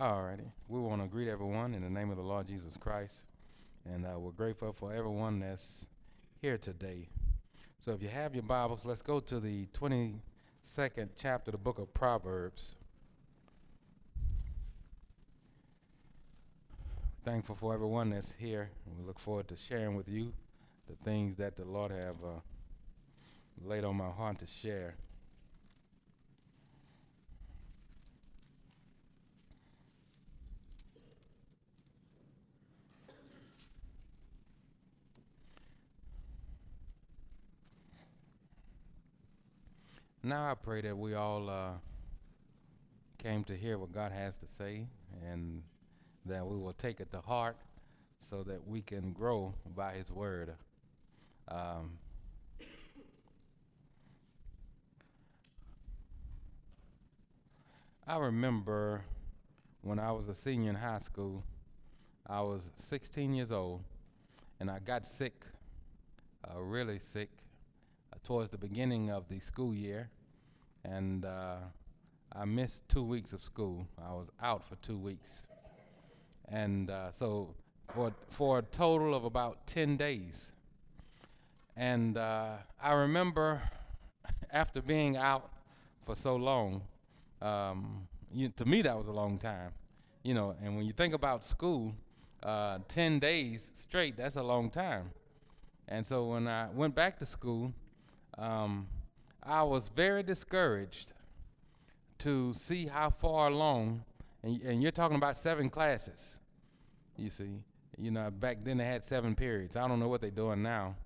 Alrighty. We want to greet everyone in the name of the Lord Jesus Christ. And uh, we're grateful for everyone that's here today. So if you have your Bibles, let's go to the 22nd chapter of the book of Proverbs. Thankful for everyone that's here. We look forward to sharing with you the things that the Lord have uh, laid on my heart to share. Now I pray that we all uh, came to hear what God has to say and that we will take it to heart so that we can grow by His Word. Um, I remember when I was a senior in high school, I was 16 years old, and I got sick, uh, really sick, uh, towards the beginning of the school year, and uh, I missed two weeks of school. I was out for two weeks, and uh, so for for a total of about 10 days. And uh, I remember after being out for so long, um, you, to me that was a long time, you know. And when you think about school, uh, 10 days straight, that's a long time. And so when I went back to school, um, I was very discouraged to see how far along, and, and you're talking about seven classes, you see. You know, back then they had seven periods. I don't know what they're doing now,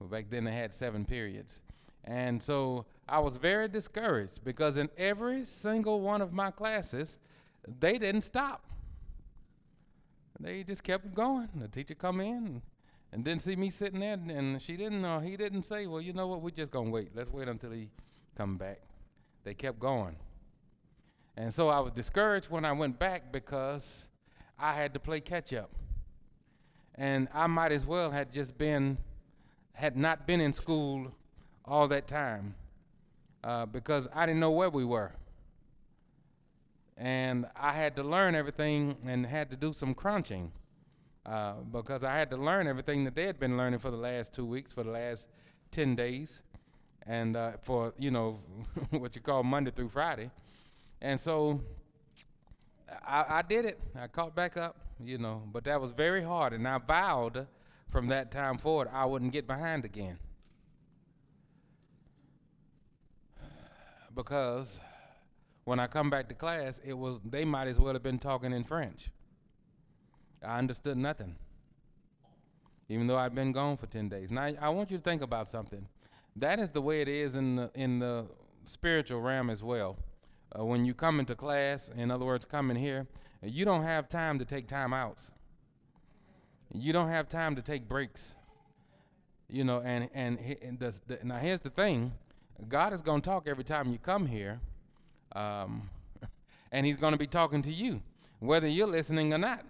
but back then they had seven periods. And so I was very discouraged because in every single one of my classes, they didn't stop. They just kept going. The teacher come in and, didn't see me sitting there, and she didn't. Uh, he didn't say, "Well, you know what? We're just gonna wait. Let's wait until he come back." They kept going, and so I was discouraged when I went back because I had to play catch up, and I might as well had just been, had not been in school all that time, uh, because I didn't know where we were and I had to learn everything and had to do some crunching uh, because I had to learn everything that they had been learning for the last two weeks, for the last 10 days, and uh, for, you know, what you call Monday through Friday. And so I, I did it. I caught back up, you know, but that was very hard. And I vowed from that time forward I wouldn't get behind again. Because when I come back to class, it was they might as well have been talking in French. I understood nothing, even though I'd been gone for ten days. Now I want you to think about something. That is the way it is in the in the spiritual realm as well. Uh, when you come into class, in other words, coming here, you don't have time to take time outs. You don't have time to take breaks. You know, and and, and the, the, now here's the thing: God is going to talk every time you come here um, and he's going to be talking to you, whether you're listening or not.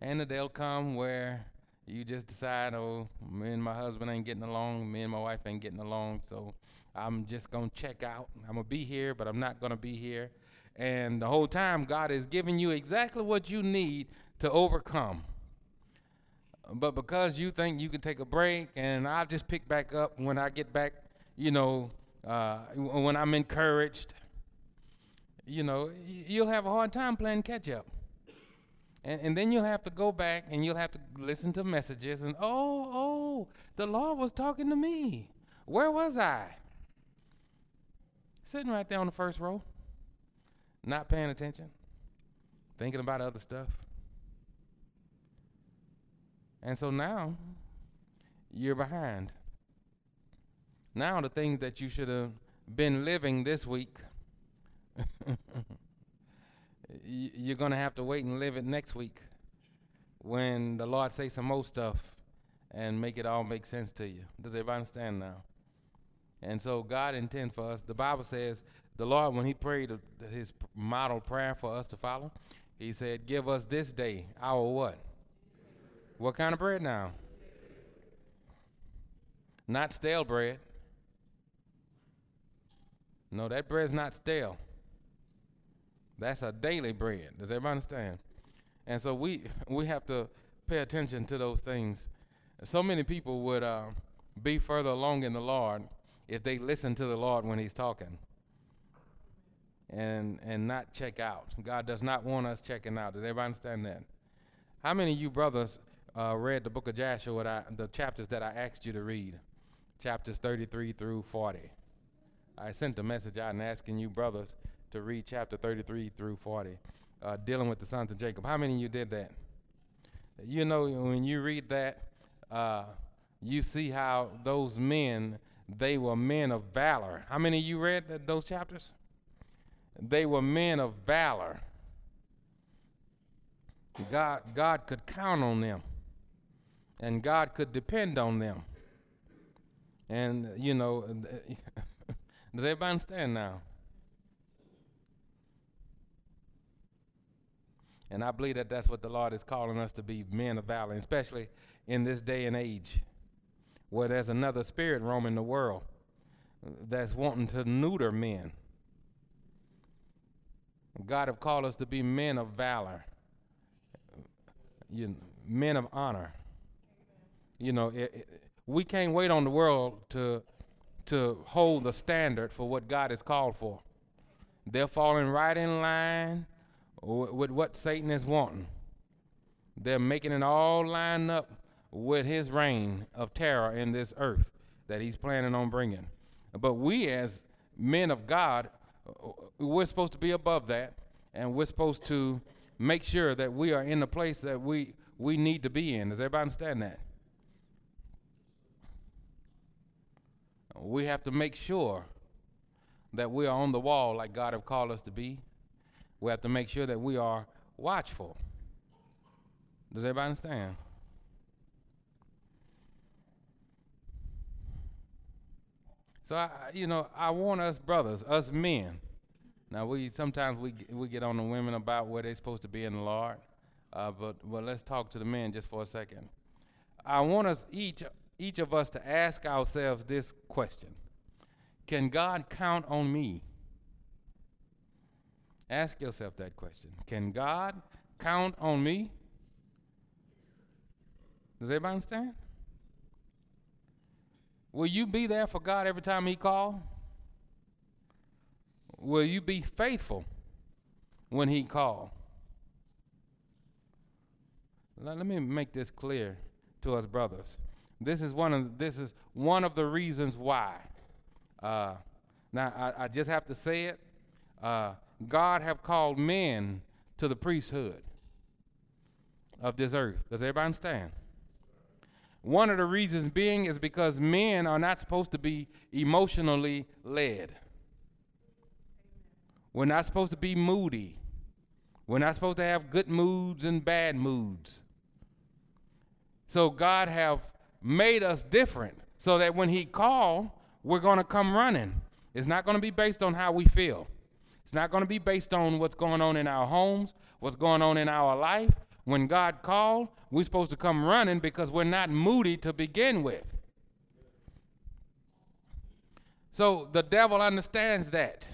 And the day will come where you just decide, oh, me and my husband ain't getting along, me and my wife ain't getting along, so I'm just to check out. I'm to be here, but I'm not to be here. And the whole time, God is giving you exactly what you need to overcome. But because you think you can take a break and I'll just pick back up when I get back, you know, uh, when I'm encouraged, you know, you'll have a hard time playing catch up. And, and then you'll have to go back and you'll have to listen to messages and, oh, oh, the Lord was talking to me. Where was I? Sitting right there on the first row, not paying attention, thinking about other stuff. And so now you're behind. Now, the things that you should have been living this week, you're to have to wait and live it next week when the Lord say some more stuff and make it all make sense to you. Does everybody understand now? And so God intends for us. The Bible says the Lord, when He prayed uh, His model prayer for us to follow, He said, "Give us this day our what? What kind of bread now? Not stale bread. No, that bread's not stale. That's a daily bread. Does everybody understand? And so we we have to pay attention to those things. So many people would uh, be further along in the Lord if they listen to the Lord when He's talking, and and not check out. God does not want us checking out. Does everybody understand that? How many of you brothers uh, read the book of Joshua, I, the chapters that I asked you to read, chapters 33 through 40? I sent a message out and asking you brothers to read chapter 33 through 40, uh, dealing with the sons of Jacob. How many of you did that? You know, when you read that, uh, you see how those men, they were men of valor. How many of you read th- those chapters? They were men of valor. God, God could count on them, and God could depend on them. And, you know, does everybody understand now? And I believe that that's what the Lord is calling us to be men of valor, especially in this day and age where there's another spirit roaming the world that's wanting to neuter men. God have called us to be men of valor, you know, men of honor. You know, it, it, we can't wait on the world to to hold the standard for what God has called for. They're falling right in line with what Satan is wanting. They're making it all line up with his reign of terror in this earth that he's planning on bringing. But we, as men of God, uh, we're supposed to be above that, and we're supposed to make sure that we are in the place that we, we need to be in. Does everybody understand that? We have to make sure that we are on the wall like God have called us to be. We have to make sure that we are watchful. Does everybody understand? So I, you know, I want us brothers, us men. Now we sometimes we we get on the women about where they're supposed to be in the Lord, uh, but but let's talk to the men just for a second. I want us each each of us to ask ourselves this question: Can God count on me? Ask yourself that question. Can God count on me? Does everybody understand? Will you be there for God every time He calls? Will you be faithful when He calls? Let, me make this clear to us, brothers. This is one of this is one of the reasons why. Uh, now I, I, just have to say it. Uh, God have called men to the priesthood of this earth. Does everybody understand? One of the reasons being is because men are not supposed to be emotionally led. We're not supposed to be moody. We're not supposed to have good moods and bad moods. So God have made us different so that when he call, we're going to come running. It's not going to be based on how we feel. It's not going to be based on what's going on in our homes, what's going on in our life. When God called, we're supposed to come running because we're not moody to begin with. So the devil understands that.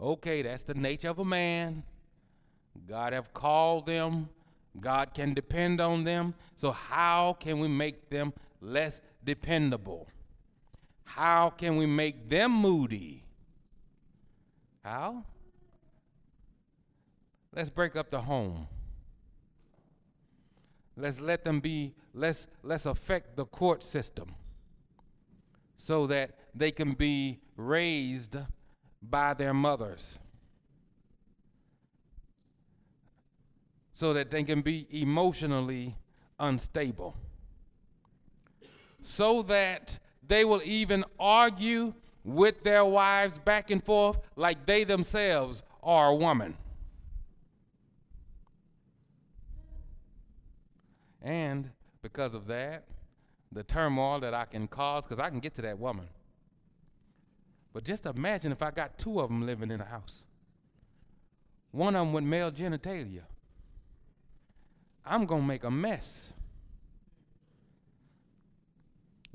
Okay, that's the nature of a man. God have called them. God can depend on them. So how can we make them less dependable? How can we make them moody? How? Let's break up the home. Let's let them be, let's, let's affect the court system so that they can be raised by their mothers. So that they can be emotionally unstable. So that they will even argue with their wives back and forth like they themselves are a woman. And because of that, the turmoil that I can cause, because I can get to that woman. But just imagine if I got two of them living in a house. One of them with male genitalia. I'm going to make a mess.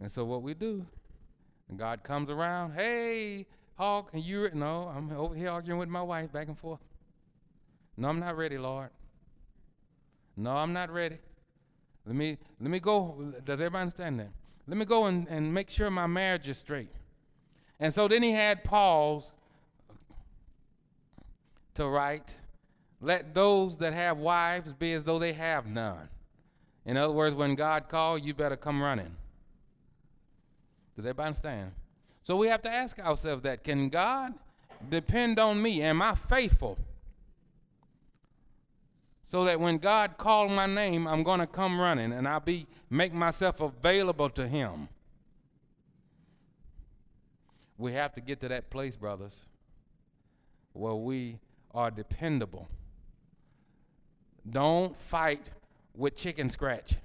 And so what we do, God comes around, hey, Hog, can you? No, I'm over here arguing with my wife back and forth. No, I'm not ready, Lord. No, I'm not ready. Let me let me go. Does everybody understand that? Let me go and, and make sure my marriage is straight. And so then he had Paul's to write, let those that have wives be as though they have none. In other words, when God called, you better come running. Does everybody understand? So we have to ask ourselves that can God depend on me? Am I faithful? So that when God called my name, I'm going to come running and I'll be make myself available to him. We have to get to that place, brothers, where we are dependable. Don't fight with chicken scratch.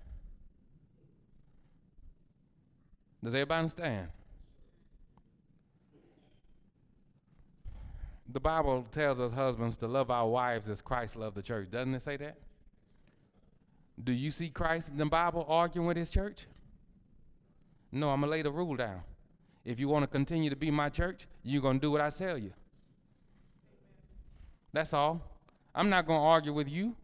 Does everybody understand? The Bible tells us husbands to love our wives as Christ loved the church. Doesn't it say that? Do you see Christ in the Bible arguing with his church? No, I'm going to lay the rule down. If you want to continue to be my church, you're going to do what I tell you. That's all. I'm not going to argue with you.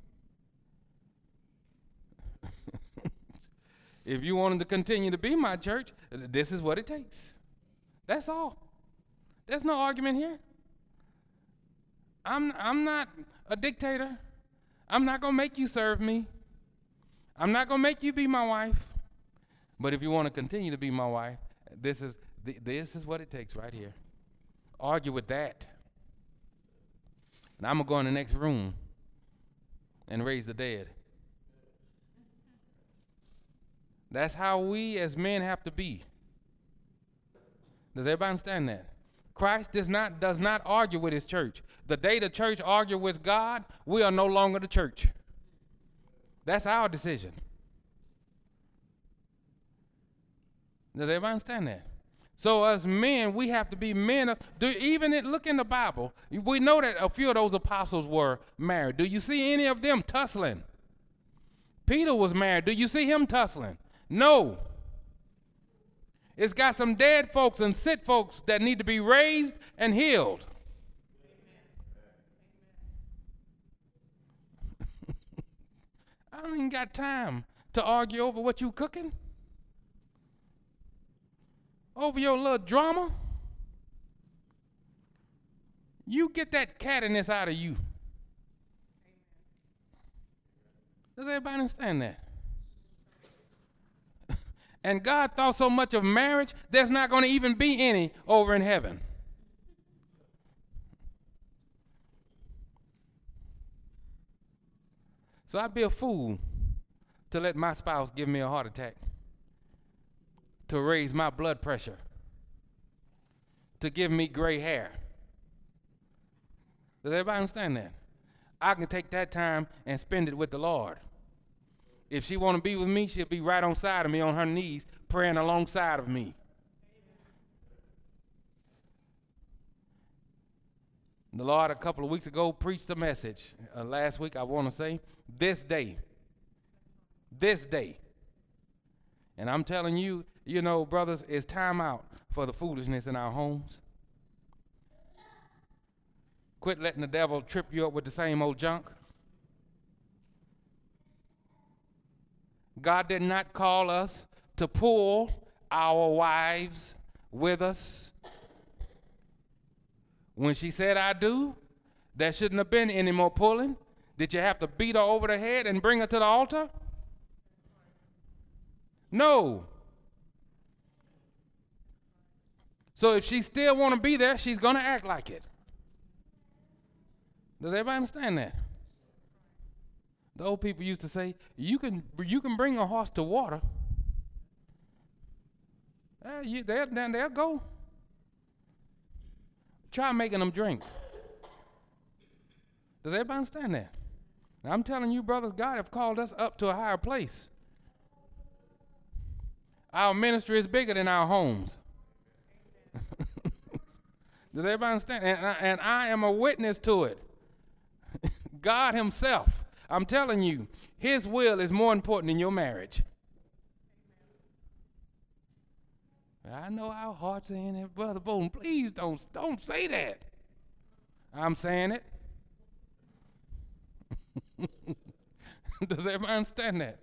If you wanted to continue to be my church, this is what it takes. That's all. There's no argument here. I'm, I'm not a dictator. I'm not going to make you serve me. I'm not going to make you be my wife. But if you want to continue to be my wife, this is, this is what it takes right here. Argue with that. And I'm going to go in the next room and raise the dead. That's how we as men have to be. Does everybody understand that? Christ does not, does not argue with his church. The day the church argue with God, we are no longer the church. That's our decision. Does everybody understand that? So as men, we have to be men. Do even it, look in the Bible. We know that a few of those apostles were married. Do you see any of them tussling? Peter was married. Do you see him tussling? No. It's got some dead folks and sick folks that need to be raised and healed. I don't even got time to argue over what you cooking. Over your little drama. You get that cattiness out of you. Does everybody understand that? And God thought so much of marriage, there's not going to even be any over in heaven. So I'd be a fool to let my spouse give me a heart attack, to raise my blood pressure, to give me gray hair. Does everybody understand that? I can take that time and spend it with the Lord. If she want to be with me, she'll be right on side of me on her knees, praying alongside of me. The Lord, a couple of weeks ago, preached a message. Uh, last week, I want to say, this day, this day. And I'm telling you, you know, brothers, it's time out for the foolishness in our homes. Quit letting the devil trip you up with the same old junk. God did not call us to pull our wives with us. When she said, I do, there shouldn't have been any more pulling. Did you have to beat her over the head and bring her to the altar? No. So if she still want to be there, she's going to act like it. Does everybody understand that? The old people used to say, "You can you can bring a horse to water. Uh, you, they'll, they'll go. Try making them drink. Does everybody understand that? Now, I'm telling you, brothers, God have called us up to a higher place. Our ministry is bigger than our homes. Does everybody understand? And I, and I am a witness to it. God Himself I'm telling you, His will is more important than your marriage. I know our hearts are in it, Brother Bolden. Please don't, don't say that. I'm saying it. Does everybody understand that?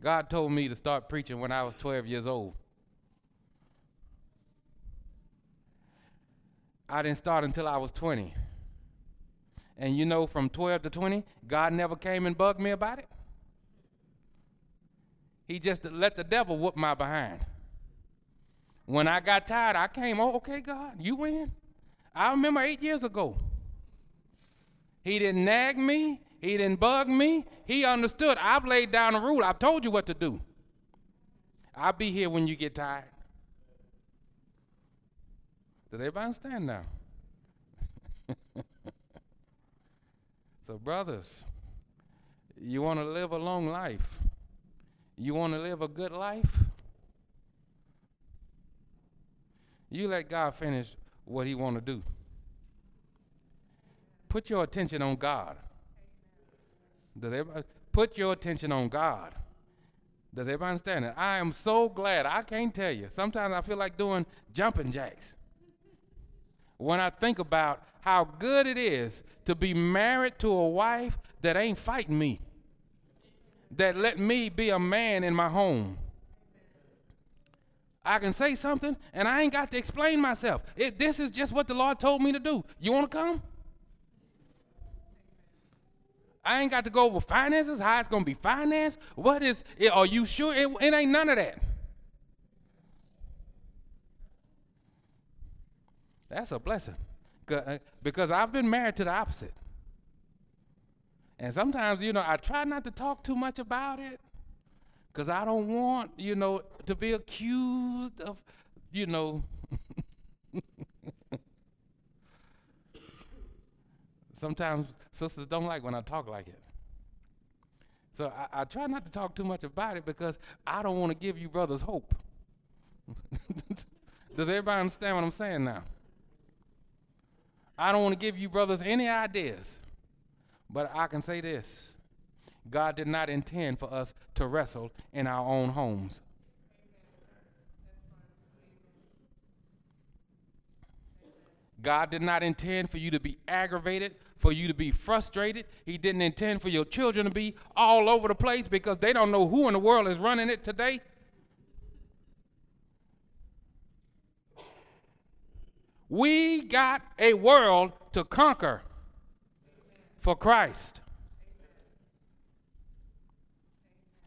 God told me to start preaching when I was 12 years old. I didn't start until I was 20. And you know, from 12 to 20, God never came and bugged me about it. He just let the devil whoop my behind. When I got tired, I came, oh, okay, God, you win. I remember eight years ago. He didn't nag me, he didn't bug me. He understood. I've laid down a rule. I've told you what to do. I'll be here when you get tired. Does everybody understand now? so, brothers, you want to live a long life? You want to live a good life? You let God finish what he want to do. Put your attention on God. Does everybody put your attention on God? Does everybody understand it? I am so glad. I can't tell you. Sometimes I feel like doing jumping jacks. When I think about how good it is to be married to a wife that ain't fighting me, that let me be a man in my home. I can say something and I ain't got to explain myself. It, this is just what the Lord told me to do. You want to come? I ain't got to go over finances, how it's going to be financed. What is it? Are you sure? It, it ain't none of that. That's a blessing. Uh, because I've been married to the opposite. And sometimes, you know, I try not to talk too much about it because I don't want, you know, to be accused of, you know, sometimes sisters don't like when I talk like it. So I, I, try not to talk too much about it because I don't want to give you brothers hope. Does everybody understand what I'm saying now? I don't want to give you brothers any ideas, but I can say this God did not intend for us to wrestle in our own homes. God did not intend for you to be aggravated, for you to be frustrated. He didn't intend for your children to be all over the place because they don't know who in the world is running it today. We got a world to conquer for Christ.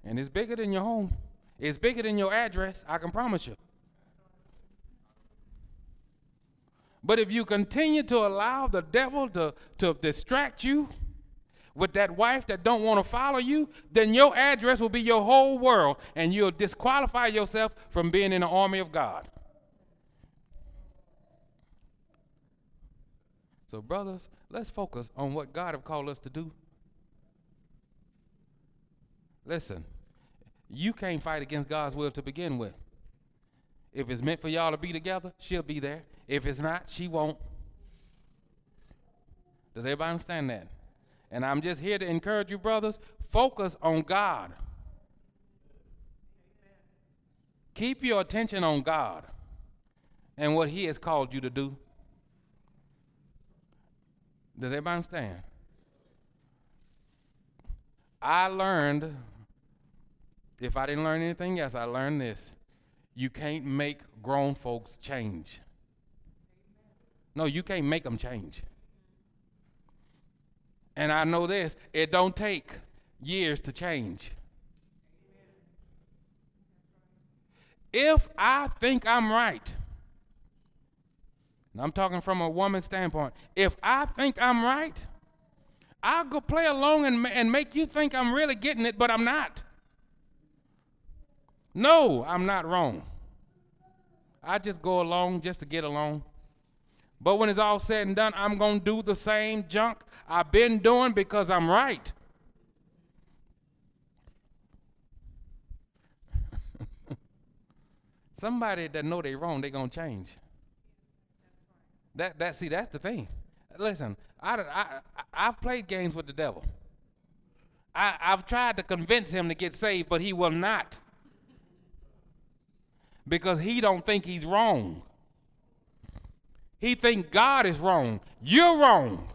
And it's bigger than your home. It's bigger than your address, I can promise you. But if you continue to allow the devil to, to distract you with that wife that don't want to follow you, then your address will be your whole world and you'll disqualify yourself from being in the army of God. So brothers, let's focus on what God have called us to do. Listen, you can't fight against God's will to begin with. If it's meant for y'all to be together, she'll be there. If it's not, she won't. Does everybody understand that? And I'm just here to encourage you, brothers, focus on God. Keep your attention on God and what He has called you to do. Does everybody understand? I learned, if I didn't learn anything else, I learned this. You can't make grown folks change. No, you can't make them change. And I know this, it don't take years to change. If I think I'm right, and I'm talking from a woman's standpoint, if I think I'm right, I'll go play along and, and make you think I'm really getting it, but I'm not. No, I'm not wrong. I just go along just to get along. But when it's all said and done, I'm going to do the same junk I've been doing because I'm right. Somebody that know they wrong, they going to change. That, that, see, that's the thing. Listen, I, I, I've played games with the devil. I, I've tried to convince him to get saved, but he will not. Because he don't think he's wrong. He think God is wrong. You're wrong.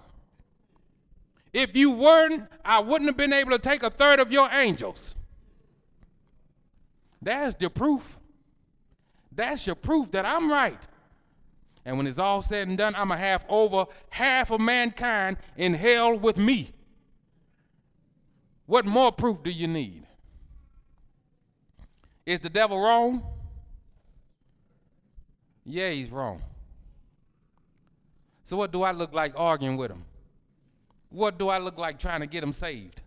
If you weren't, I wouldn't have been able to take a third of your angels. That's the proof. That's your proof that I'm right. And when it's all said and done, I'm going to have over half of mankind in hell with me. What more proof do you need? Is the devil wrong? Yeah, he's wrong. So what do I look like arguing with him? What do I look like trying to get him saved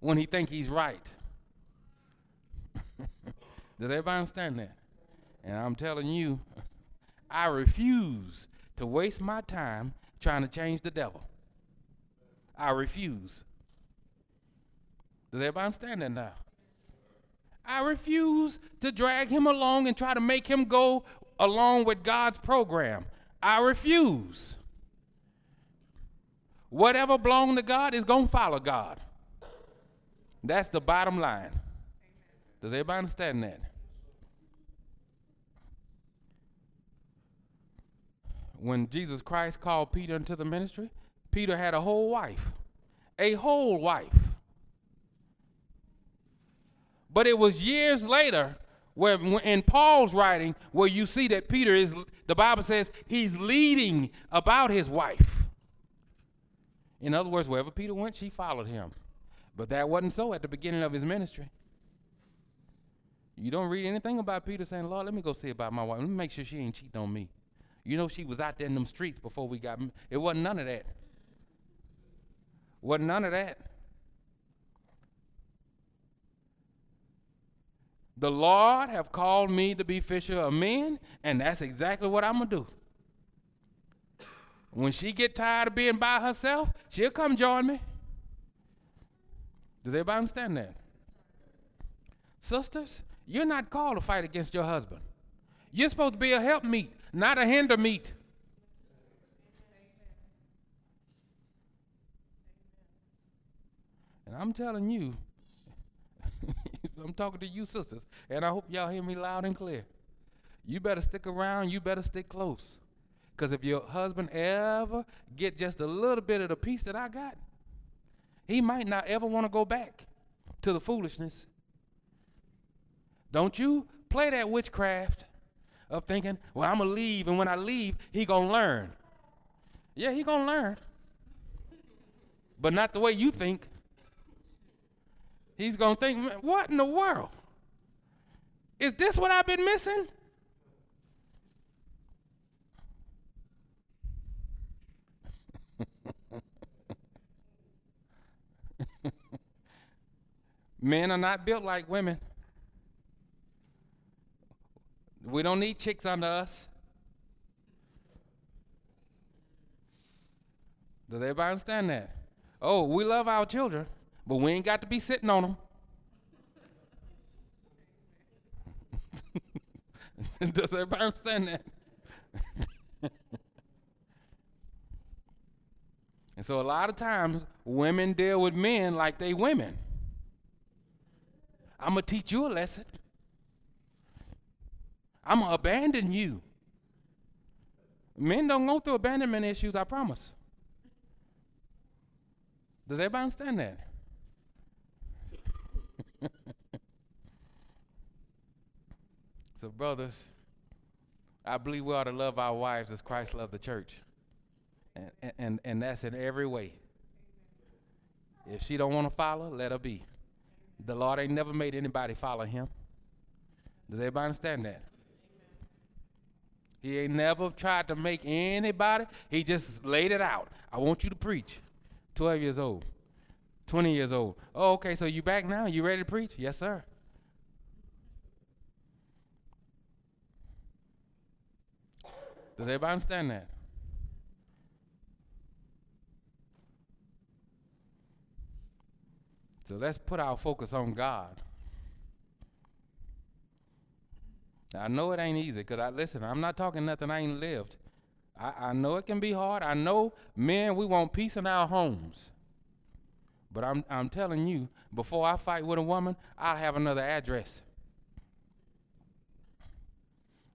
when he think he's right? Does everybody understand that? And I'm telling you, I refuse to waste my time trying to change the devil. I refuse. Does everybody understand that now? I refuse to drag him along and try to make him go along with God's program. I refuse. Whatever belongs to God is going to follow God. That's the bottom line. Does everybody understand that? When Jesus Christ called Peter into the ministry, Peter had a whole wife. A whole wife. But it was years later where in Paul's writing where you see that Peter is the Bible says he's leading about his wife. In other words, wherever Peter went, she followed him. But that wasn't so at the beginning of his ministry. You don't read anything about Peter saying, Lord, let me go see about my wife. Let me make sure she ain't cheating on me. You know, she was out there in them streets before we got. It wasn't none of that. Wasn't none of that. The Lord have called me to be fisher of men, and that's exactly what I'm gonna do. When she get tired of being by herself, she'll come join me. Does everybody understand that? Sisters, you're not called to fight against your husband. You're supposed to be a helpmeet, not a hinder meet. And I'm telling you, I'm talking to you sisters, and I hope y'all hear me loud and clear. You better stick around, you better stick close. Because if your husband ever get just a little bit of the piece that I got, he might not ever want to go back to the foolishness. Don't you play that witchcraft of thinking, well, I'm going to leave, and when I leave, he going to learn. Yeah, he going to learn. But not the way you think. He's going to think, what in the world? Is this what I've been missing? Men are not built like women. We don't need chicks under us. Does everybody understand that? Oh, we love our children, but we ain't got to be sitting on them. Does everybody understand that? and so a lot of times women deal with men like they women. I'm gonna teach you a lesson. I'm gonna abandon you. Men don't go through abandonment issues, I promise. Does everybody understand that? so, brothers, I believe we ought to love our wives as Christ loved the church. And, and, and that's in every way. If she don't want to follow, let her be. The Lord ain't never made anybody follow him. Does everybody understand that? He ain't never tried to make anybody, he just laid it out. I want you to preach. 12 years old, 20 years old. Oh, okay, so you back now? You ready to preach? Yes, sir. Does everybody understand that? So let's put our focus on God. I know it ain't easy because I listen, I'm not talking nothing I ain't lived. I, I know it can be hard. I know men, we want peace in our homes. But I'm, I'm telling you, before I fight with a woman, I'll have another address.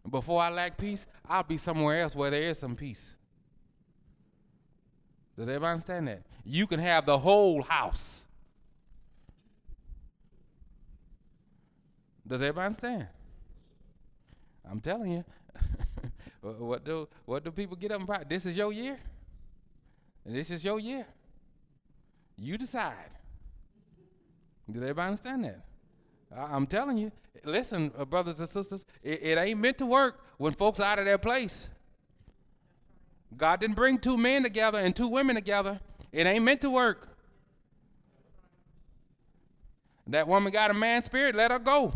Before I lack peace, I'll be somewhere else where there is some peace. Does everybody understand that? You can have the whole house. Does everybody understand? I'm telling you. what do what do people get up and buy? This is your year. This is your year. You decide. Does everybody understand that? I, am telling you. Listen, uh, brothers and sisters, it, it ain't meant to work when folks are out of their place. God didn't bring two men together and two women together. It ain't meant to work. That woman got a man spirit, let her go.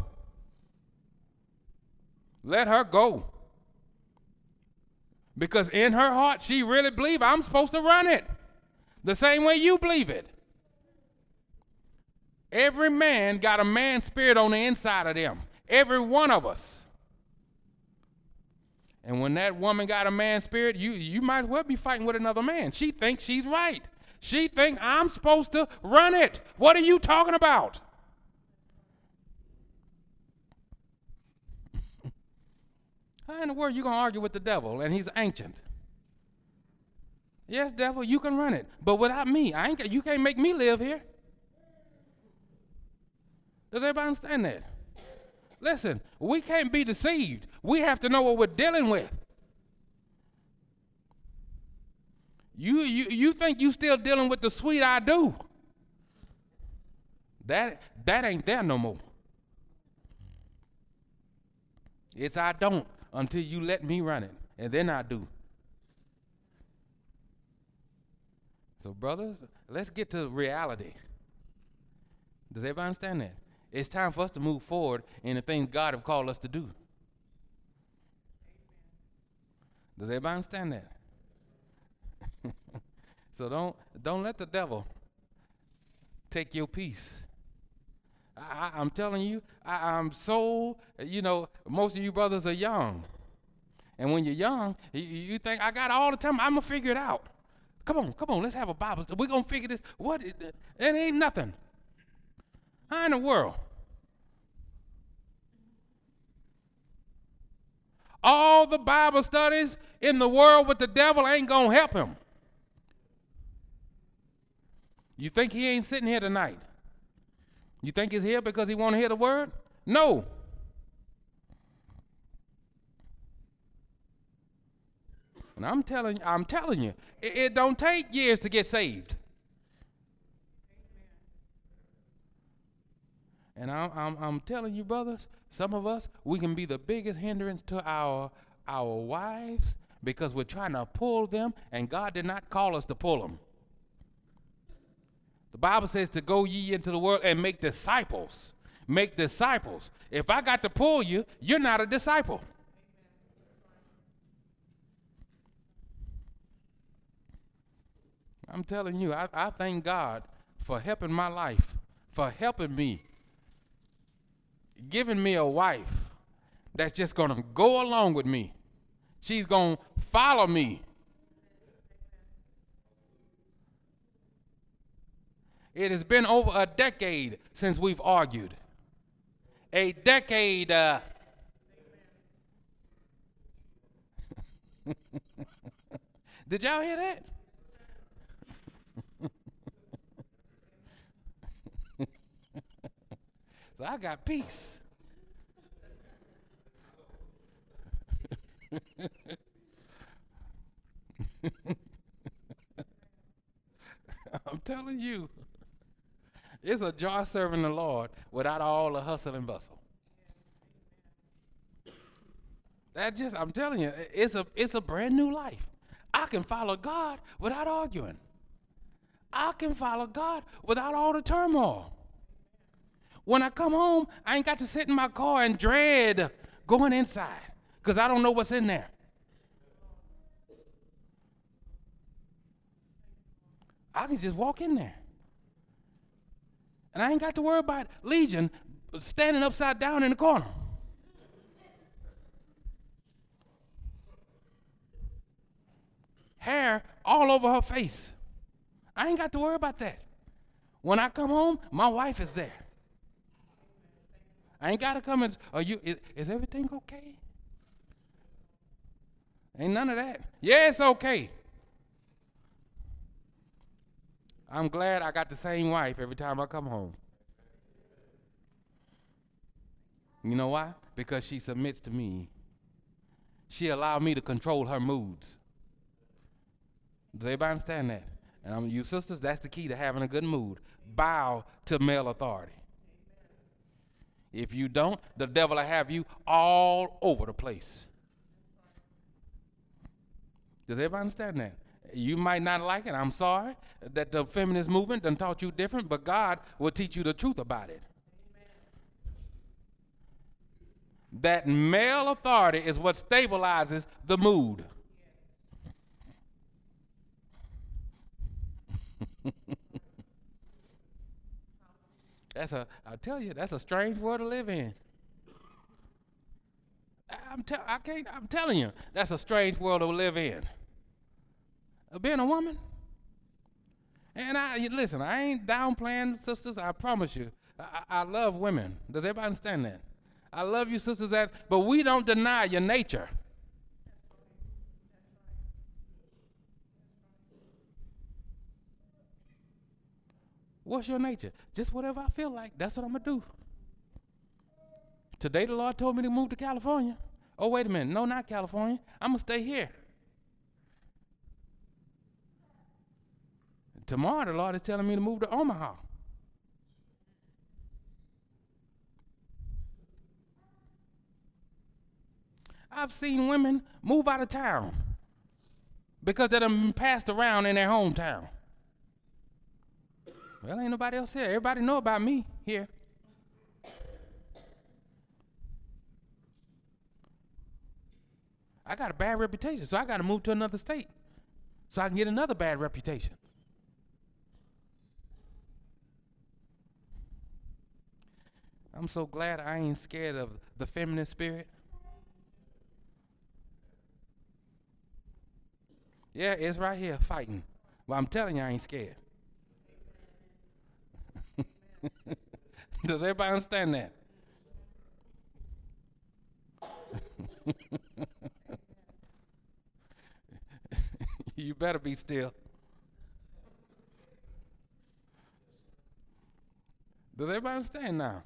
Let her go. Because in her heart, she really believes I'm supposed to run it the same way you believe it. Every man got a man spirit on the inside of them. Every one of us. And when that woman got a man spirit, you, you might as well be fighting with another man. She thinks she's right. She thinks I'm supposed to run it. What are you talking about? How in the world are you going to argue with the devil and he's ancient? Yes, devil, you can run it. But without me, I ain't, you can't make me live here. Does everybody understand that? Listen, we can't be deceived. We have to know what we're dealing with. You, you, you think you still dealing with the sweet I do. That, that ain't there no more. It's I don't until you let me run it, and then I do. So, brothers, let's get to reality. Does everybody understand that? It's time for us to move forward in the things God have called us to do. Does everybody understand that? so don't don't let the devil take your peace. I, am telling you, I, am so, you know, most of you brothers are young. And when you're young, you, you think, I got all the time, I'm going to figure it out. Come on, come on, let's have a Bible. Study. We're going to figure this. What? It, it ain't nothing. How in the world? All the Bible studies in the world with the devil ain't going to help him. You think he ain't sitting here tonight? You think he's here because he want to hear the word? No. And I'm telling I'm telling you, it, it don't take years to get saved. And I'm, I'm, I'm, telling you, brothers, some of us, we can be the biggest hindrance to our, our wives because we're trying to pull them, and God did not call us to pull them. The Bible says to go ye into the world and make disciples. Make disciples. If I got to pull you, you're not a disciple. I'm telling you, I, I thank God for helping my life, for helping me, giving me a wife that's just going to go along with me. She's going to follow me. It has been over a decade since we've argued. A decade. Uh, Did y'all hear that? so I got peace. I'm telling you. It's a joy serving the Lord without all the hustle and bustle. That just, I'm telling you, it's a, it's a brand new life. I can follow God without arguing. I can follow God without all the turmoil. When I come home, I ain't got to sit in my car and dread going inside because I don't know what's in there. I can just walk in there. And I ain't got to worry about Legion standing upside down in the corner. Hair all over her face. I ain't got to worry about that. When I come home, my wife is there. I ain't got to come and, are you, is, is everything okay? Ain't none of that. Yeah, it's okay. I'm glad I got the same wife every time I come home. You know why? Because she submits to me. She allowed me to control her moods. Does everybody understand that? And um, you sisters, that's the key to having a good mood. Bow to male authority. If you don't, the devil will have you all over the place. Does everybody understand that? You might not like it. I'm sorry that the feminist movement done taught you different, but God will teach you the truth about it. That male authority is what stabilizes the mood. that's a, I tell you, that's a strange world to live in. I'm tell, I can't, I'm telling you, that's a strange world to live in. Uh, being a woman. And I listen, I ain't downplaying sisters. I promise you, I, I love women. Does everybody understand that? I love you, sisters, as, but we don't deny your nature. What's your nature? Just whatever I feel like. That's what I'm to do. Today, the Lord told me to move to California. Oh, wait a minute. No, not California. I'm to stay here. Tomorrow, the Lord is telling me to move to Omaha. I've seen women move out of town because they done been passed around in their hometown. Well, ain't nobody else here. Everybody know about me here. I got a bad reputation, so I got to move to another state so I can get another bad reputation. I'm so glad I ain't scared of the feminine spirit. Yeah, it's right here fighting. But I'm telling you, I ain't scared. Does everybody understand that? you better be still. Does everybody understand now?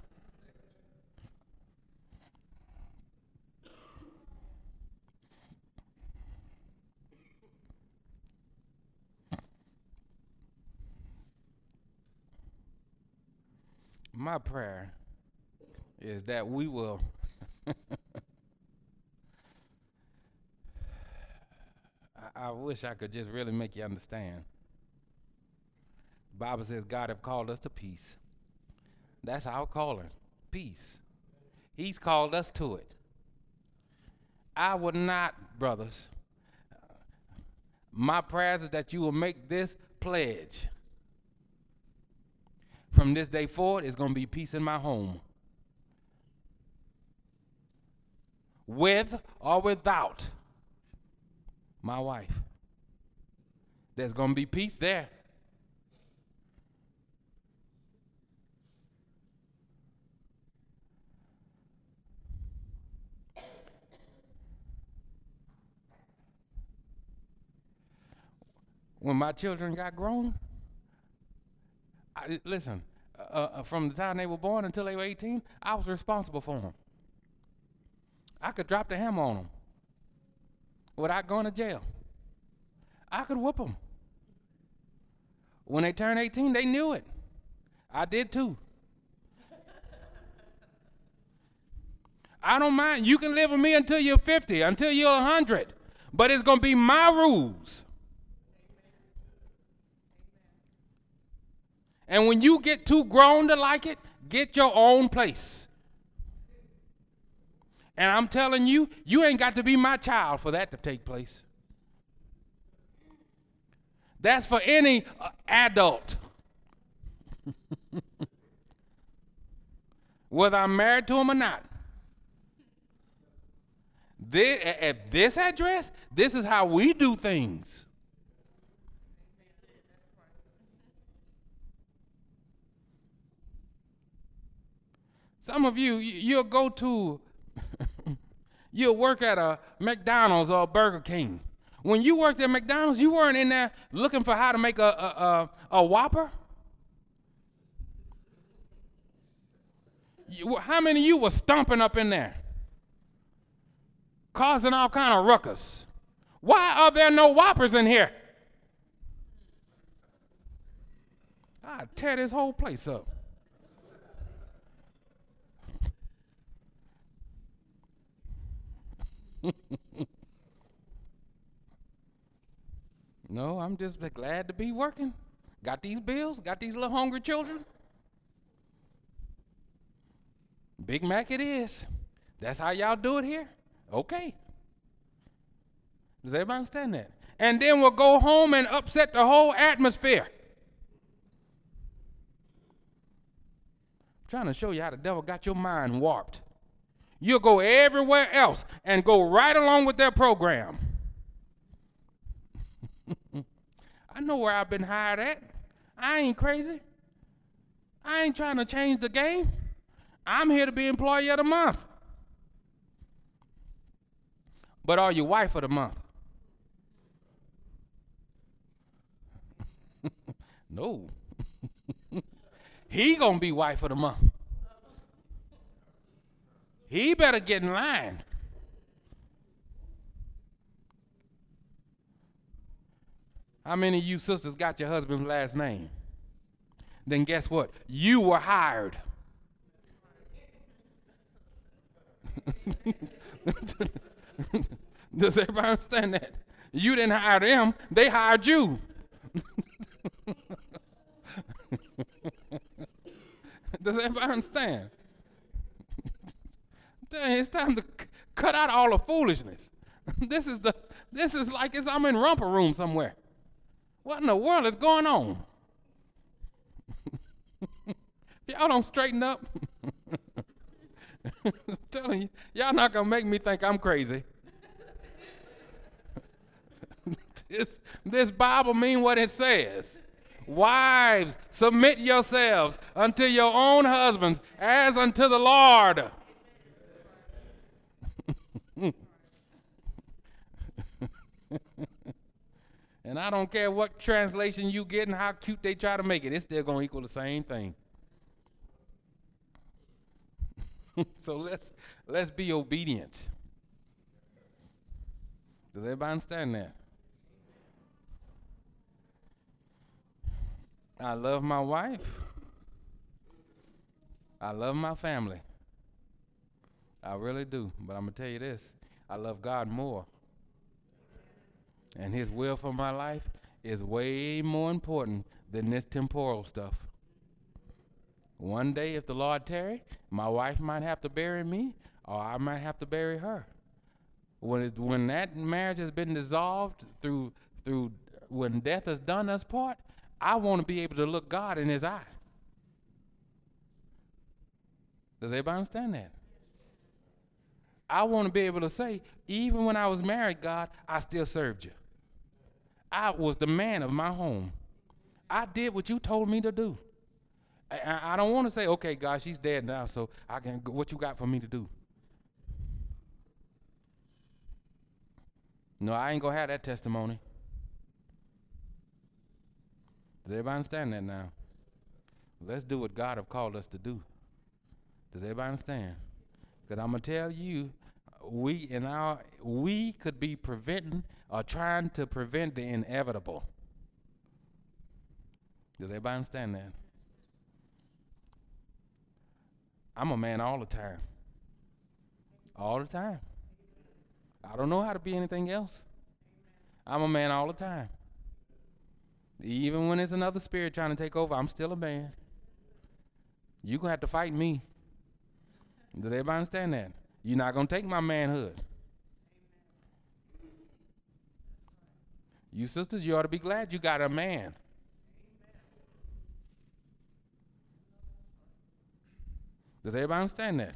My prayer is that we will I, I, wish I could just really make you understand. Bible says God have called us to peace. That's our calling. Peace. He's called us to it. I would not, brothers. My prayers is that you will make this pledge from this day forward, it's going to be peace in my home. With or without my wife. There's going to be peace there. When my children got grown, I, listen, uh, uh, from the time they were born until they were 18, I was responsible for them. I could drop the hammer on them without going to jail. I could whoop them. When they turned 18, they knew it. I did too. I don't mind. You can live with me until you're 50, until you're 100. But it's going to be my rules. And when you get too grown to like it, get your own place. And I'm telling you, you ain't got to be my child for that to take place. That's for any uh, adult. Whether I'm married to him or not. This, at this address, this is how we do things. Some of you, you'll go to, you'll work at a McDonald's or a Burger King. When you worked at McDonald's, you weren't in there looking for how to make a, a, a, a Whopper. How many of you were stomping up in there? Causing all kind of ruckus. Why are there no Whoppers in here? I tear this whole place up. no, I'm just glad to be working. Got these bills, got these little hungry children. Big Mac it is. That's how y'all do it here? Okay. Does everybody understand that? And then we'll go home and upset the whole atmosphere. I'm trying to show you how the devil got your mind warped. You'll go everywhere else and go right along with their program. I know where I've been hired at. I ain't crazy. I ain't trying to change the game. I'm here to be employee of the month. But are you wife of the month? no. he gonna be wife of the month. He better get in line. How many of you sisters got your husband's last name? Then guess what? You were hired. Does everybody understand that? You didn't hire them, they hired you. Does everybody understand? It's time to c- cut out all the foolishness. this is the this is like it's I'm in romper room somewhere. What in the world is going on? if y'all don't straighten up, I'm telling you, y'all not gonna make me think I'm crazy. this, this Bible mean what it says. Wives, submit yourselves unto your own husbands as unto the Lord. and I don't care what translation you get and how cute they try to make it, it's still going to equal the same thing. so let's let's be obedient. Does everybody understand that? I love my wife. I love my family. I really do. But I'm going to tell you this I love God more. And His will for my life is way more important than this temporal stuff. One day, if the Lord tarry, my wife might have to bury me, or I might have to bury her. When, when that marriage has been dissolved through through when death has done us part, I want to be able to look God in His eye. Does everybody understand that? I want to be able to say, even when I was married, God, I still served you. I was the man of my home. I did what you told me to do. I, I don't want to say, okay, God, she's dead now, so I can. What you got for me to do? No, I ain't gonna have that testimony. Does everybody understand that now? Let's do what God have called us to do. Does everybody understand? Because I'm gonna tell you, we in our we could be preventing or trying to prevent the inevitable. Does everybody understand that? I'm a man all the time. All the time. I don't know how to be anything else. I'm a man all the time. Even when it's another spirit trying to take over, I'm still a man. You're going to have to fight me. Does everybody understand that? You're not going to take my manhood. You sisters, you ought to be glad you got a man. Does everybody understand that?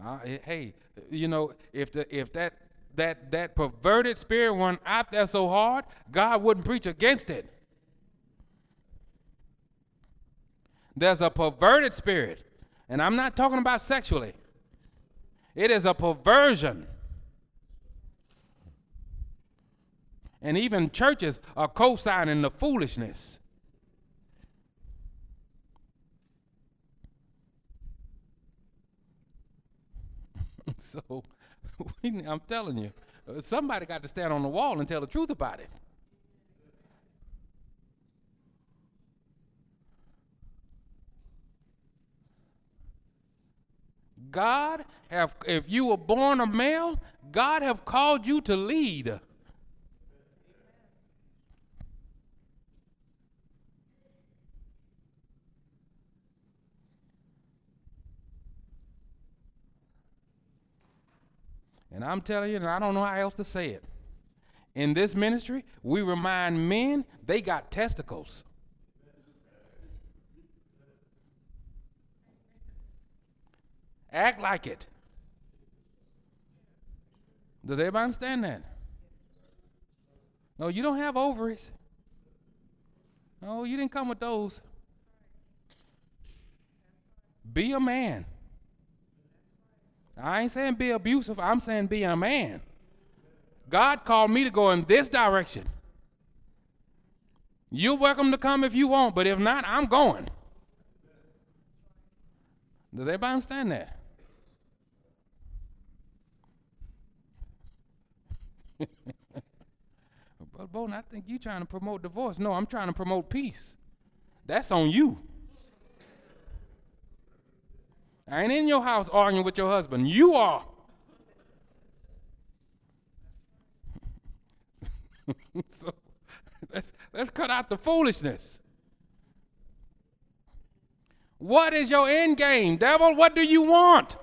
Uh, hey, you know, if the if that that that perverted spirit went out there so hard, God wouldn't preach against it. There's a perverted spirit And I'm not talking about sexually, it is a perversion. And even churches are co signing the foolishness. so, I'm telling you, somebody got to stand on the wall and tell the truth about it. God have if you were born a male, God have called you to lead. And I'm telling you, and I don't know how else to say it. In this ministry, we remind men they got testicles. Act like it. Does everybody understand that? No, you don't have ovaries. No, you didn't come with those. Be a man. I ain't saying be abusive, I'm saying be a man. God called me to go in this direction. You're welcome to come if you want, but if not, I'm going. Does everybody understand that? Brother Bolton, I think you're trying to promote divorce. No, I'm trying to promote peace. That's on you. I ain't in your house arguing with your husband. You are. so let's, let's cut out the foolishness. What is your end game, devil? What do you want?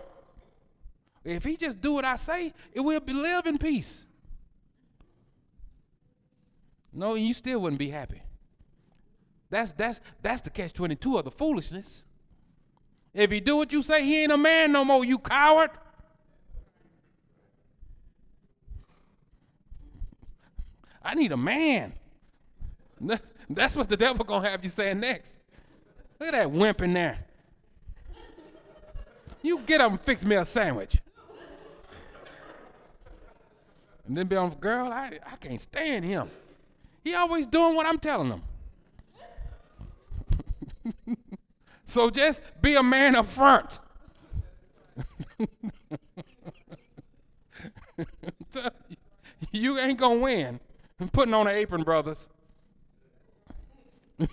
If he just do what I say, it will be live in peace. No, you still wouldn't be happy. That's that's that's the catch 22 of the foolishness. If he do what you say, he ain't a man no more, you coward. I need a man. That's what the devil gonna have you saying next. Look at that wimp in there. You get up and fix me a sandwich. And then be on, girl, I, I can't stand him. He always doing what I'm telling him. So just be a man up front. you ain't gonna win. I'm putting on an apron, brothers.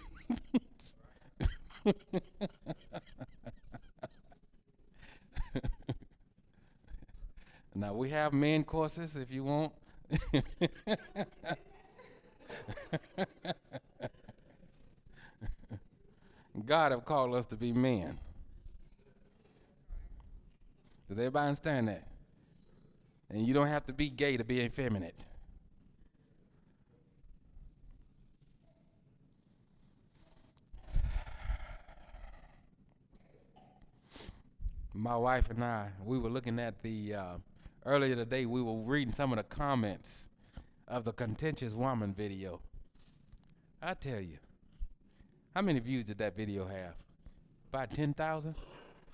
now we have men courses if you want. God have called us to be men. Does everybody understand that? And you don't have to be gay to be effeminate. My wife and I, we were looking at the, uh, earlier today, we were reading some of the comments of the Contentious Woman video. I tell you, how many views did that video have? About 10,000?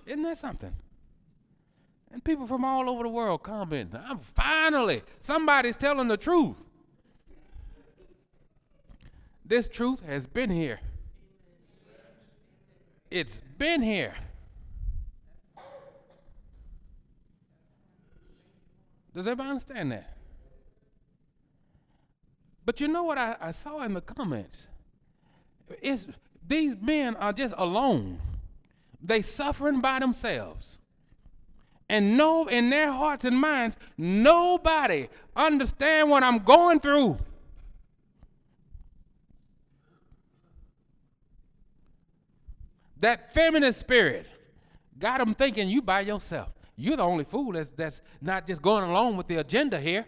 Isn't that something? And people from all over the world commenting. I'm finally, somebody's telling the truth. This truth has been here. It's been here. Does everybody understand that? But you know what I, I saw in the comments? It's these men are just alone. They suffering by themselves. And no, in their hearts and minds, nobody understand what I'm going through. That feminist spirit got them thinking you by yourself. You're the only fool that's, that's not just going along with the agenda here.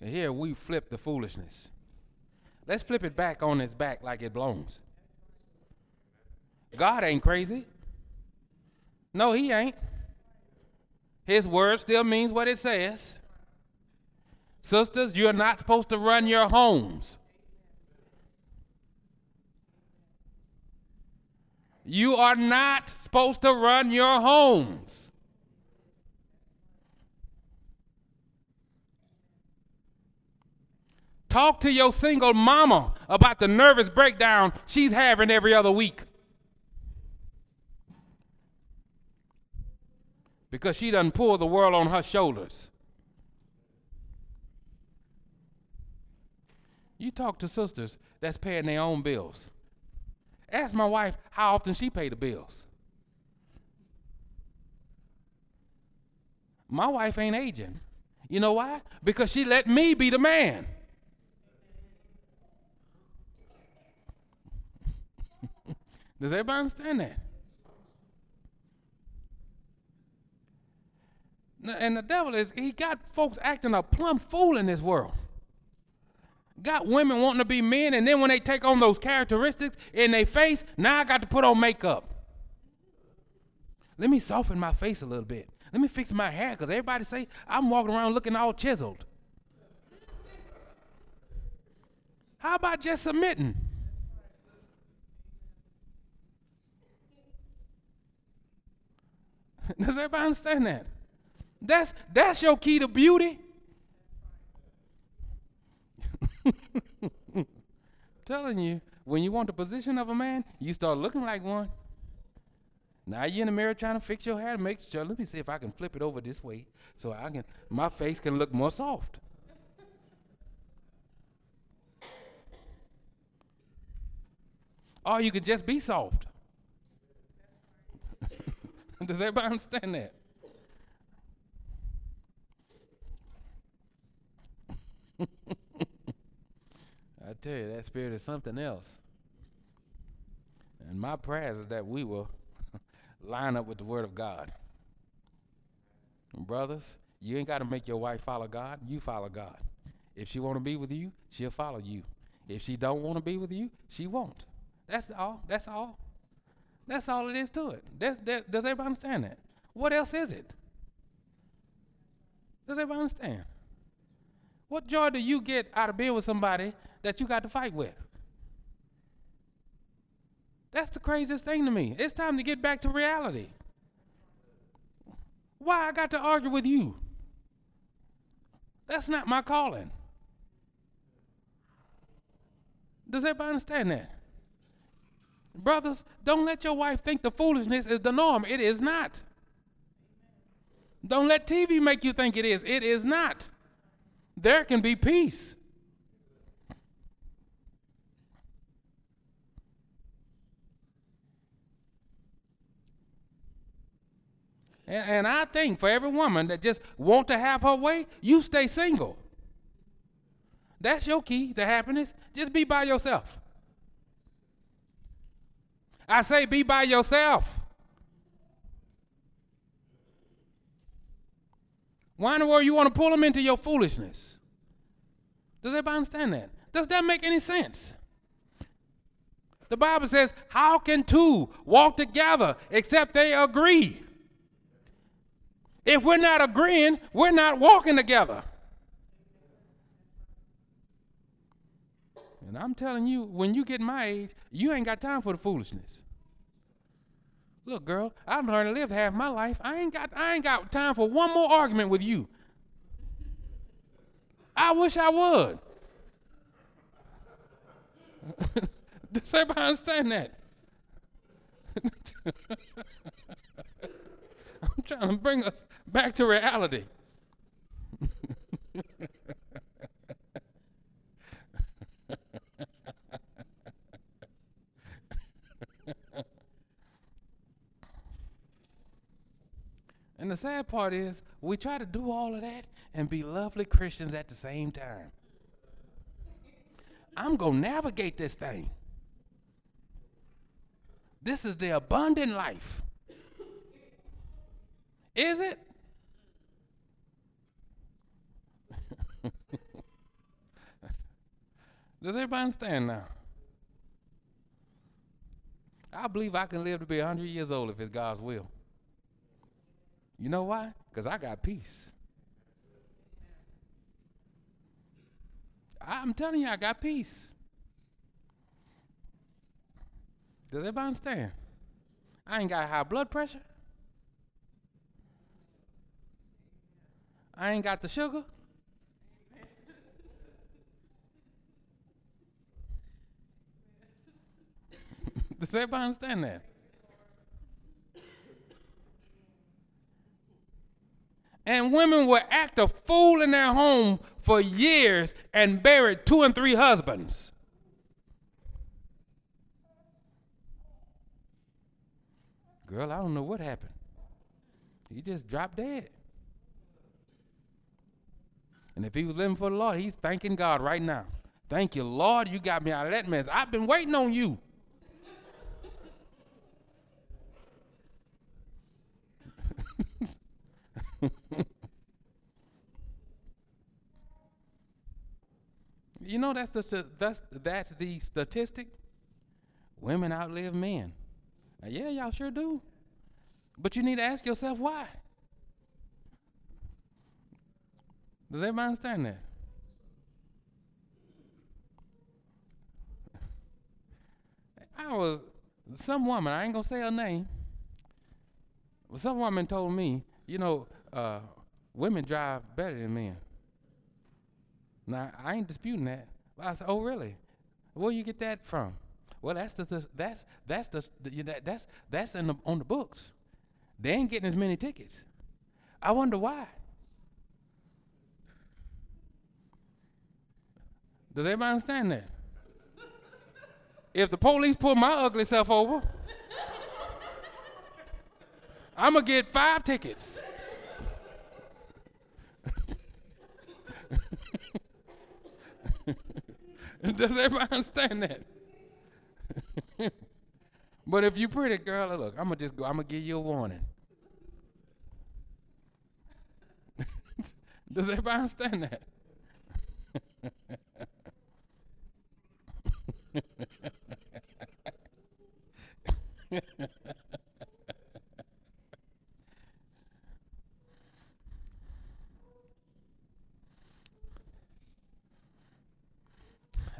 And here we flip the foolishness. Let's flip it back on its back like it belongs. God ain't crazy. No, he ain't. His word still means what it says. Sisters, you're not supposed to run your homes. You are not supposed to run your homes. Talk to your single mama about the nervous breakdown she's having every other week. Because she doesn't pull the world on her shoulders. You talk to sisters that's paying their own bills. Ask my wife how often she pay the bills. My wife ain't aging. You know why? Because she let me be the man. Does everybody understand that? And the devil is, he got folks acting a plumb fool in this world. Got women wanting to be men, and then when they take on those characteristics in their face, now I got to put on makeup. Let me soften my face a little bit. Let me fix my hair, because everybody say I'm walking around looking all chiseled. How about just submitting? Does everybody understand that? That's that's your key to beauty. Telling you, when you want the position of a man, you start looking like one. Now you're in the mirror trying to fix your hair to make sure. Let me see if I can flip it over this way so I can my face can look more soft. or you could just be soft. Does everybody understand that? I tell you, that spirit is something else. And my prayers is that we will line up with the Word of God. And brothers, you ain't got to make your wife follow God. You follow God. If she want to be with you, she'll follow you. If she don't want to be with you, she won't. That's all. That's all. That's all it is to it. That's, that, does everybody understand that? What else is it? Does everybody understand? What joy do you get out of being with somebody that you got to fight with? That's the craziest thing to me. It's time to get back to reality. Why I got to argue with you? That's not my calling. Does everybody understand that? Brothers, don't let your wife think the foolishness is the norm. It is not. Don't let TV make you think it is. It is not. There can be peace. And, and I think for every woman that just want to have her way, you stay single. That's your key to happiness. Just be by yourself. I say, be by yourself. Why in the world you want to pull them into your foolishness? Does everybody understand that? Does that make any sense? The Bible says, How can two walk together except they agree? If we're not agreeing, we're not walking together. And I'm telling you, when you get my age, you ain't got time for the foolishness. Look, girl, I've learned to live half my life. I ain't got I ain't got time for one more argument with you. I wish I would. Does everybody understand that? I'm trying to bring us back to reality. And the sad part is, we try to do all of that and be lovely Christians at the same time. I'm going to navigate this thing. This is the abundant life. Is it? Does everybody understand now? I believe I can live to be 100 years old if it's God's will. You know why? Because I got peace. I'm telling you, I got peace. Does everybody understand? I ain't got high blood pressure. I ain't got the sugar. Does everybody understand that? And women will act a fool in their home for years and bury two and three husbands. Girl, I don't know what happened. He just dropped dead. And if he was living for the Lord, he's thanking God right now. Thank you, Lord, you got me out of that mess. I've been waiting on you. you know that's the that's that's the statistic. Women outlive men. Now, yeah, y'all sure do. But you need to ask yourself why. Does everybody understand that? I was some woman, I ain't gonna say her name, but some woman told me, you know, uh, women drive better than men. Now I ain't disputing that. I said, oh really? Where you get that from? Well, that's the, the that's that's the, the that, that's that's in the, on the books. They ain't getting as many tickets. I wonder why. Does everybody understand that? if the police pull my ugly self over, I'm gonna get five tickets. Does everybody understand that? but if you pretty girl, look, I'm gonna just go. I'm gonna give you a warning. Does everybody understand that?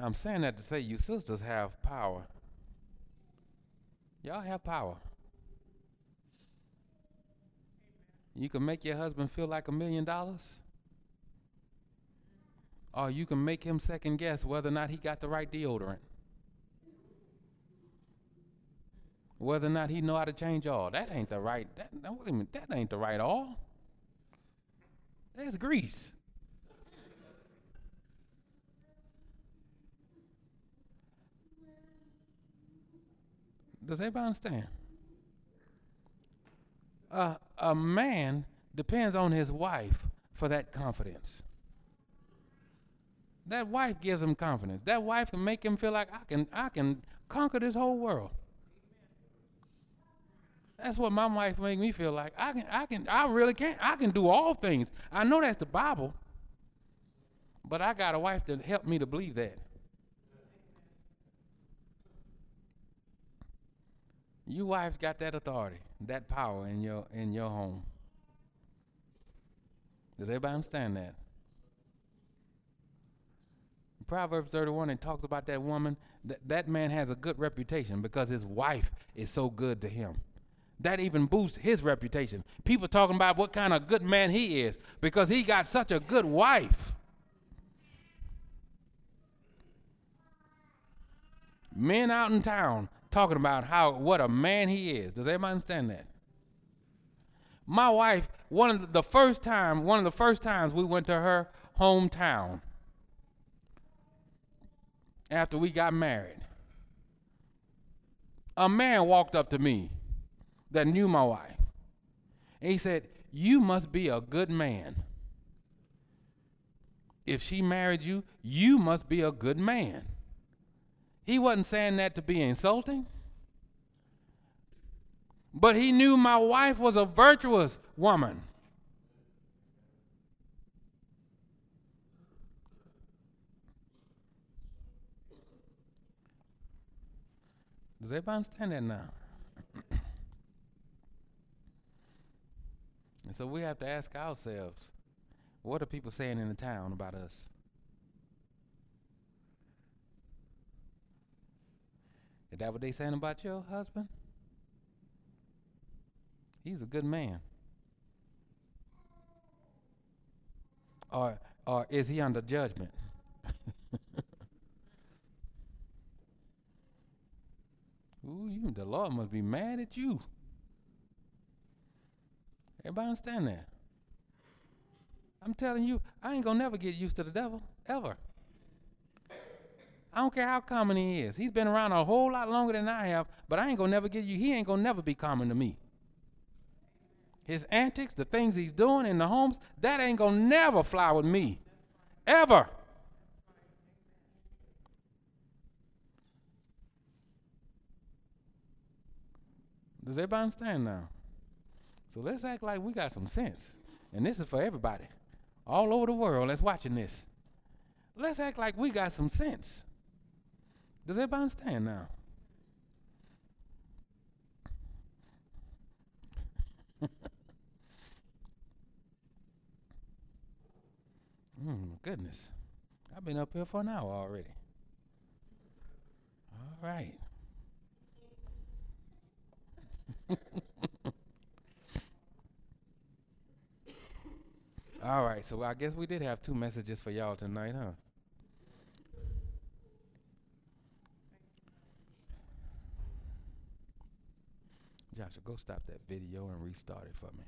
I'm saying that to say you sisters have power. Y'all have power. You can make your husband feel like a million dollars. Or you can make him second guess whether or not he got the right deodorant. Whether or not he know how to change oil. That ain't the right, that, that ain't the right oil. That's grease. Does everybody understand? Uh, a man depends on his wife for that confidence. That wife gives him confidence. That wife can make him feel like I can I can conquer this whole world. That's what my wife make me feel like. I can I can I really can I can do all things. I know that's the Bible. But I got a wife that helped me to believe that. You wife's got that authority, that power in your in your home. Does everybody understand that? Proverbs 31 it talks about that woman. That, that man has a good reputation because his wife is so good to him. That even boosts his reputation. People talking about what kind of good man he is because he got such a good wife. Men out in town talking about how what a man he is. Does everybody understand that? My wife, one of the, first time, one of the first times we went to her hometown after we got married, a man walked up to me that knew my wife. And he said, You must be a good man. If she married you, you must be a good man. He wasn't saying that to be insulting. But he knew my wife was a virtuous woman. Does everybody understand that now? and so we have to ask ourselves what are people saying in the town about us? Is that what they saying about your husband? He's a good man. Or, or is he under judgment? Ooh, you, the Lord must be mad at you. Everybody understand that? I'm telling you, I ain't gonna never get used to the devil, ever. I don't care how common he is. He's been around a whole lot longer than I have, but I ain't gonna never get you. He ain't gonna never be common to me. His antics, the things he's doing in the homes, that ain't gonna never fly with me. Ever. Does everybody understand now? So let's act like we got some sense. And this is for everybody all over the world that's watching this. Let's act like we got some sense. Does everybody understand now? mm, goodness. I've been up here for an hour already. All right. All right, so I guess we did have two messages for y'all tonight, huh? Joshua, go stop that video and restart it for me.